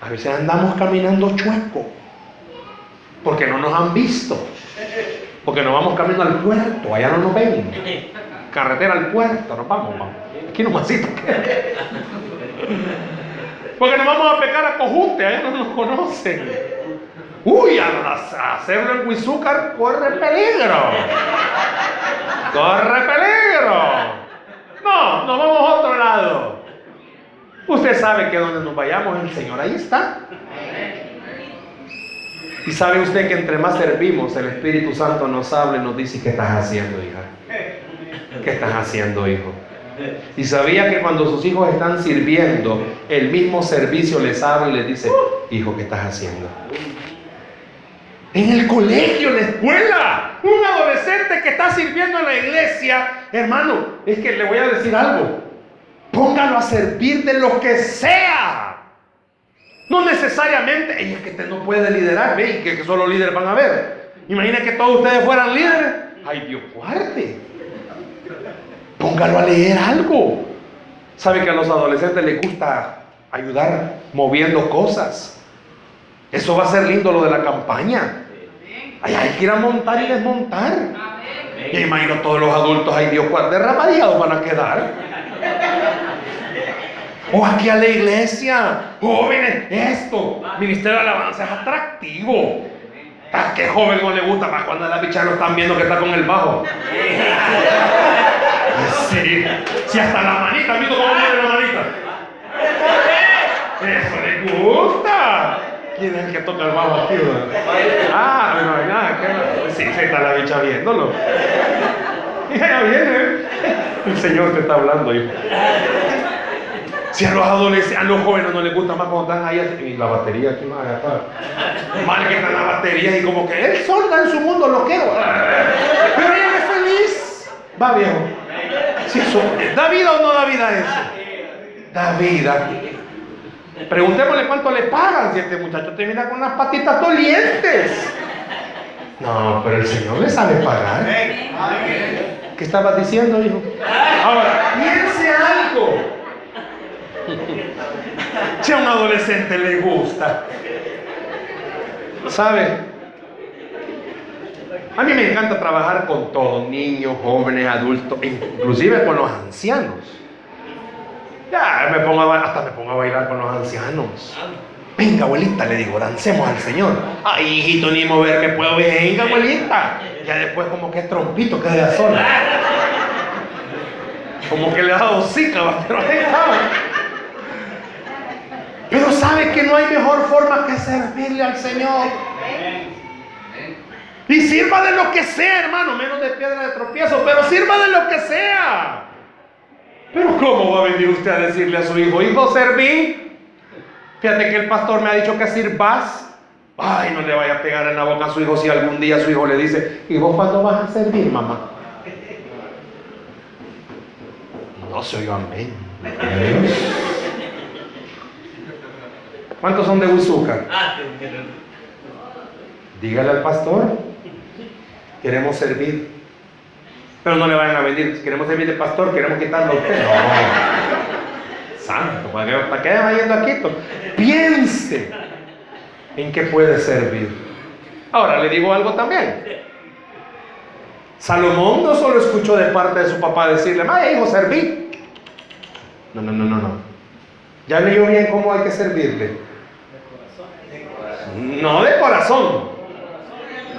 A veces andamos caminando chueco. Porque no nos han visto. Porque no vamos camino al puerto. Allá no nos ven. Carretera al puerto. Nos vamos, vamos. Aquí nomasito. Porque nos vamos a pecar a cojute. Allá no nos conocen. Uy, a, hacerlo en Huizúcar corre peligro. Corre peligro. No, nos vamos a otro lado. Usted sabe que donde nos vayamos, el Señor ahí está. Y sabe usted que entre más servimos, el Espíritu Santo nos habla y nos dice, ¿qué estás haciendo, hija? ¿Qué estás haciendo, hijo? Y sabía que cuando sus hijos están sirviendo, el mismo servicio les habla y les dice, hijo, ¿qué estás haciendo? En el colegio, en la escuela, un adolescente que está sirviendo en la iglesia, hermano, es que le voy a decir algo. Póngalo a servir de lo que sea. No necesariamente, ella es que usted no puede liderar, ve, que, que solo líderes van a ver. Imagina que todos ustedes fueran líderes. Ay, Dios guarde. Póngalo a leer algo. ¿Sabe que a los adolescentes les gusta ayudar moviendo cosas? Eso va a ser lindo lo de la campaña. Ay, hay que ir a montar y desmontar. Y imagino todos los adultos, ay Dios, ¿cuál derramadiados van a quedar? O aquí a la iglesia, jóvenes, esto, ministerio de alabanza es atractivo. ¿A qué joven no le gusta más cuando la bicha lo están viendo que está con el bajo? Sí, si hasta la manita, ¿visto cómo mueve la manita? Eso le gusta. ¿Quién es el que toca el bajo aquí? Ah, bueno, nada, que sí, se está la bicha viéndolo. Y ya viene. El Señor te está hablando, hijo. Si a los adolescentes, a los jóvenes no les gusta más cuando están ahí y la batería aquí más acá. Mal que está la batería y como que él solda en su mundo lo quiero. Pero ella es feliz. Va viejo. Si eso, ¿Da vida o no da vida eso? Da vida. Preguntémosle cuánto le pagan si este muchacho termina con unas patitas dolientes. No, pero el Señor le sabe pagar. ¿Qué estabas diciendo, hijo? Ahora, piense algo. Si a un adolescente le gusta, ¿sabe? A mí me encanta trabajar con todos, niños, jóvenes, adultos, inclusive con los ancianos. Ya me pongo a, hasta me pongo a bailar con los ancianos. Venga, abuelita, le digo, dancemos al Señor. Ay, hijito, ni moverme puedo. Venga, abuelita. Ya después como que es trompito, queda sola. Como que le ha dado zika, pero ahí estaba. Pero sabe que no hay mejor forma que servirle al Señor. Y sirva de lo que sea, hermano, menos de piedra de tropiezo, pero sirva de lo que sea. Pero ¿cómo va a venir usted a decirle a su hijo, hijo, serví? Fíjate que el pastor me ha dicho que sirvas. Ay, no le vaya a pegar en la boca a su hijo si algún día su hijo le dice, ¿y vos cuándo vas a servir, mamá? No soy yo, amén. ¿Cuántos son de Huizúcar? Dígale al pastor, queremos servir. Pero no le vayan a venir, queremos servir de pastor, queremos quitarlo a usted. No. Santo, ¿para qué, va yendo a Quito? Piense en qué puede servir. Ahora le digo algo también. Salomón no solo escuchó de parte de su papá decirle, vaya hijo, serví. No, no, no, no, no. Ya leyó bien cómo hay que servirle. No de corazón.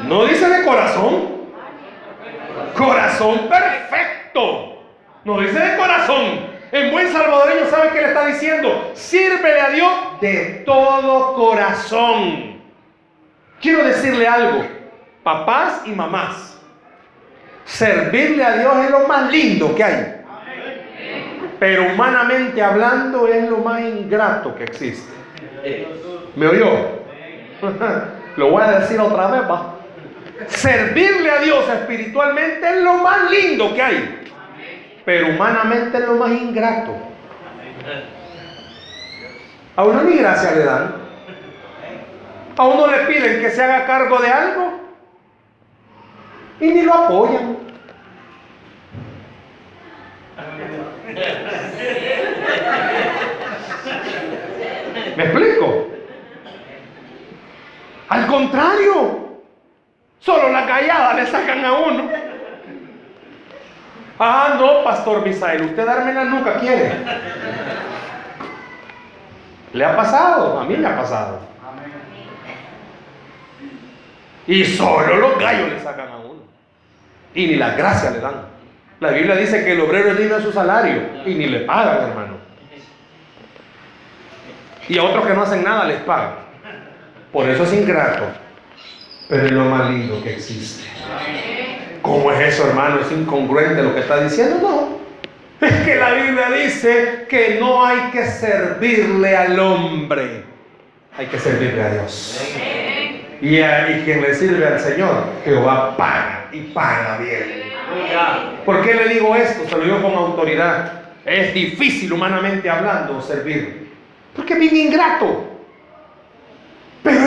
No dice de corazón. Corazón perfecto. No dice de corazón. En buen salvadoreño sabe que le está diciendo, sírvele a Dios de todo corazón. Quiero decirle algo, papás y mamás, servirle a Dios es lo más lindo que hay. Pero humanamente hablando es lo más ingrato que existe. ¿Me oyó? Lo voy a decir otra vez, va. Servirle a Dios espiritualmente es lo más lindo que hay. Pero humanamente es lo más ingrato. A uno ni gracia le dan. A uno le piden que se haga cargo de algo y ni lo apoyan. ¿Me explico? Al contrario, solo la callada le sacan a uno. Ah, no, Pastor Misael, usted darme la nuca quiere. ¿Le ha pasado? A mí me ha pasado. Y solo los gallos le sacan a uno. Y ni las gracias le dan. La Biblia dice que el obrero es digno de su salario y ni le pagan, hermano. Y a otros que no hacen nada les pagan. Por eso es ingrato. Pero es lo más lindo que existe. ¿Cómo es eso, hermano? ¿Es incongruente lo que está diciendo? No. Es que la Biblia dice que no hay que servirle al hombre. Hay que servirle a Dios. Y, a, y quien le sirve al Señor, Jehová paga y paga bien. ¿Por qué le digo esto? Se lo digo con autoridad. Es difícil humanamente hablando servir. Porque es ingrato.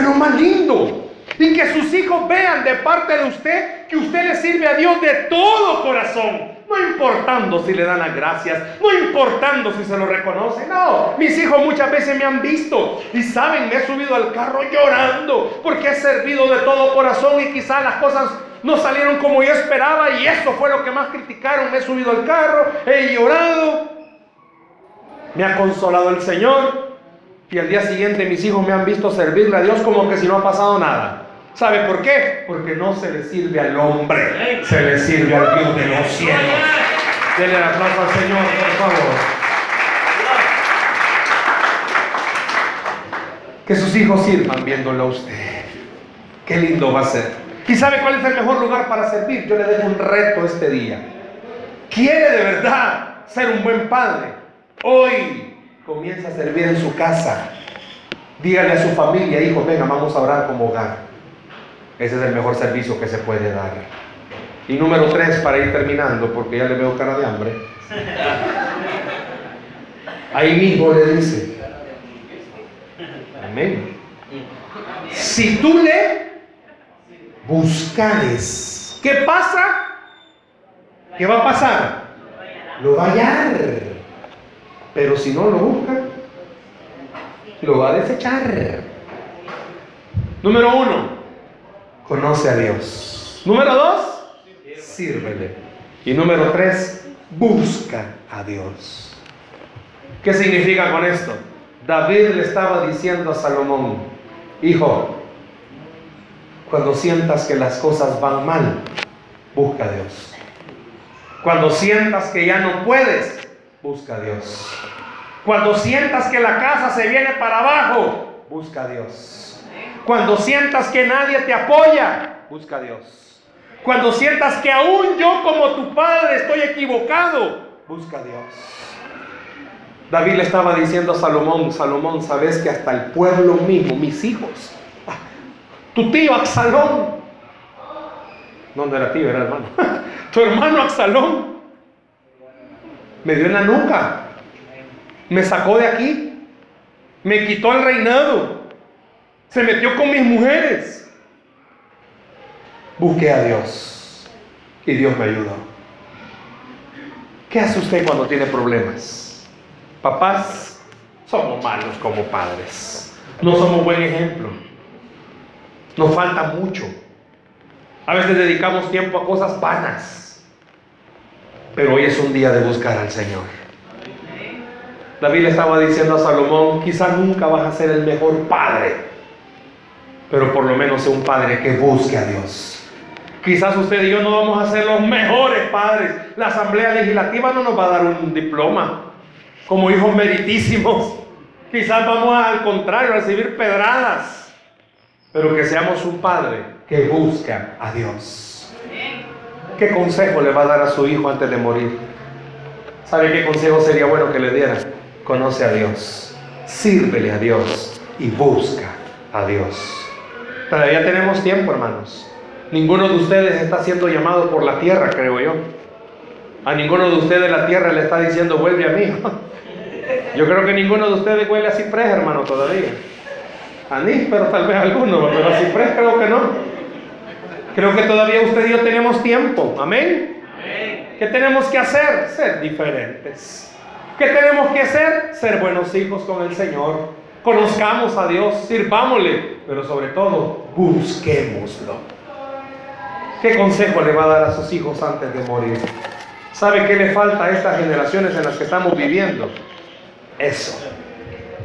Lo más lindo. Y que sus hijos vean de parte de usted que usted le sirve a Dios de todo corazón. No importando si le dan las gracias, no importando si se lo reconoce. No, mis hijos muchas veces me han visto y saben, me he subido al carro llorando porque he servido de todo corazón y quizás las cosas no salieron como yo esperaba y eso fue lo que más criticaron. Me he subido al carro, he llorado, me ha consolado el Señor y al día siguiente mis hijos me han visto servirle a Dios como que si no ha pasado nada. ¿Sabe por qué? Porque no se le sirve al hombre, se le sirve al Dios de los cielos. Denle el aplauso al Señor, por favor. Que sus hijos sirvan viéndolo a usted. Qué lindo va a ser. ¿Y sabe cuál es el mejor lugar para servir? Yo le dejo un reto este día. ¿Quiere de verdad ser un buen padre? Hoy comienza a servir en su casa. Dígale a su familia, hijos, venga, vamos a orar como hogar. Ese es el mejor servicio que se puede dar. Y número tres, para ir terminando, porque ya le veo cara de hambre. Ahí mismo le dice, amén. Si tú le buscares, ¿qué pasa? ¿Qué va a pasar? Lo va a hallar. Pero si no lo busca, lo va a desechar. Número uno, conoce a Dios. Número dos, sírvele. Y número tres, busca a Dios. ¿Qué significa con esto? David le estaba diciendo a Salomón, hijo, cuando sientas que las cosas van mal, busca a Dios. Cuando sientas que ya no puedes, busca a Dios. Cuando sientas que la casa se viene para abajo, busca a Dios. Cuando sientas que nadie te apoya, busca a Dios. Cuando sientas que aún yo como tu padre estoy equivocado, busca a Dios. David le estaba diciendo a Salomón, Salomón, sabes que hasta el pueblo mismo, mis hijos, tu tío Absalón, no, no era tío, era hermano, tu hermano Absalón, me dio en la nuca, me sacó de aquí, me quitó el reinado, se metió con mis mujeres. Busqué a Dios y Dios me ayudó. ¿Qué hace usted cuando tiene problemas? Papás, somos malos como padres. No somos buen ejemplo. Nos falta mucho. A veces dedicamos tiempo a cosas vanas. Pero hoy es un día de buscar al Señor. David estaba diciendo a Salomón, quizás nunca vas a ser el mejor padre, pero por lo menos sea un padre que busque a Dios. Quizás usted y yo no vamos a ser los mejores padres. La Asamblea Legislativa no nos va a dar un diploma como hijos meritísimos. Quizás vamos al contrario a recibir pedradas. Pero que seamos un padre que busca a Dios. ¿Qué consejo le va a dar a su hijo antes de morir? ¿Sabe qué consejo sería bueno que le diera? Conoce a Dios, sírvele a Dios y busca a Dios. Todavía tenemos tiempo, hermanos. Ninguno de ustedes está siendo llamado por la tierra, creo yo. A ninguno de ustedes la tierra le está diciendo, vuelve a mí. Yo creo que ninguno de ustedes huele a ciprés, hermano, todavía. A pero tal vez alguno, pero a ciprés creo que no. Creo que todavía usted y yo tenemos tiempo. Amén. ¿Qué tenemos que hacer? Ser diferentes. ¿Qué tenemos que hacer? Ser buenos hijos con el Señor. Conozcamos a Dios, sirvámosle, pero sobre todo, busquémoslo. ¿Qué consejo le va a dar a sus hijos antes de morir? ¿Sabe qué le falta a estas generaciones en las que estamos viviendo? Eso.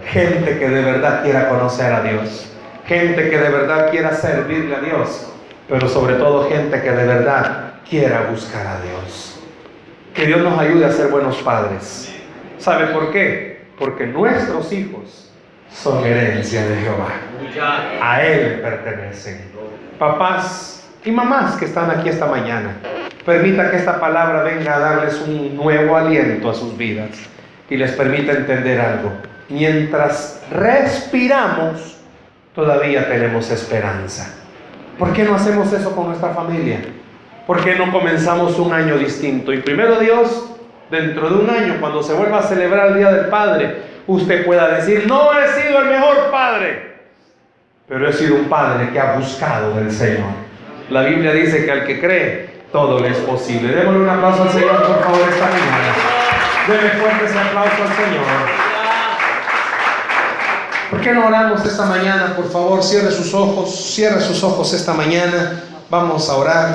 Gente que de verdad quiera conocer a Dios. Gente que de verdad quiera servirle a Dios. Pero sobre todo gente que de verdad quiera buscar a Dios. Que Dios nos ayude a ser buenos padres. ¿Sabe por qué? Porque nuestros hijos son herencia de Jehová. A Él pertenecen. Papás, y mamás que están aquí esta mañana. Permita que esta palabra venga a darles un nuevo aliento a sus vidas y les permita entender algo. Mientras respiramos, todavía tenemos esperanza. ¿Por qué no hacemos eso con nuestra familia? ¿Por qué no comenzamos un año distinto? Y primero Dios, dentro de un año, cuando se vuelva a celebrar el Día del Padre, usted pueda decir, no he sido el mejor padre, pero he sido un padre que ha buscado del Señor. La Biblia dice que al que cree, todo le es posible. Démosle un aplauso al Señor, por favor, esta mañana. Dele fuerte ese aplauso al Señor. ¿Por qué no oramos esta mañana? Por favor, cierre sus ojos, cierre sus ojos esta mañana. Vamos a orar.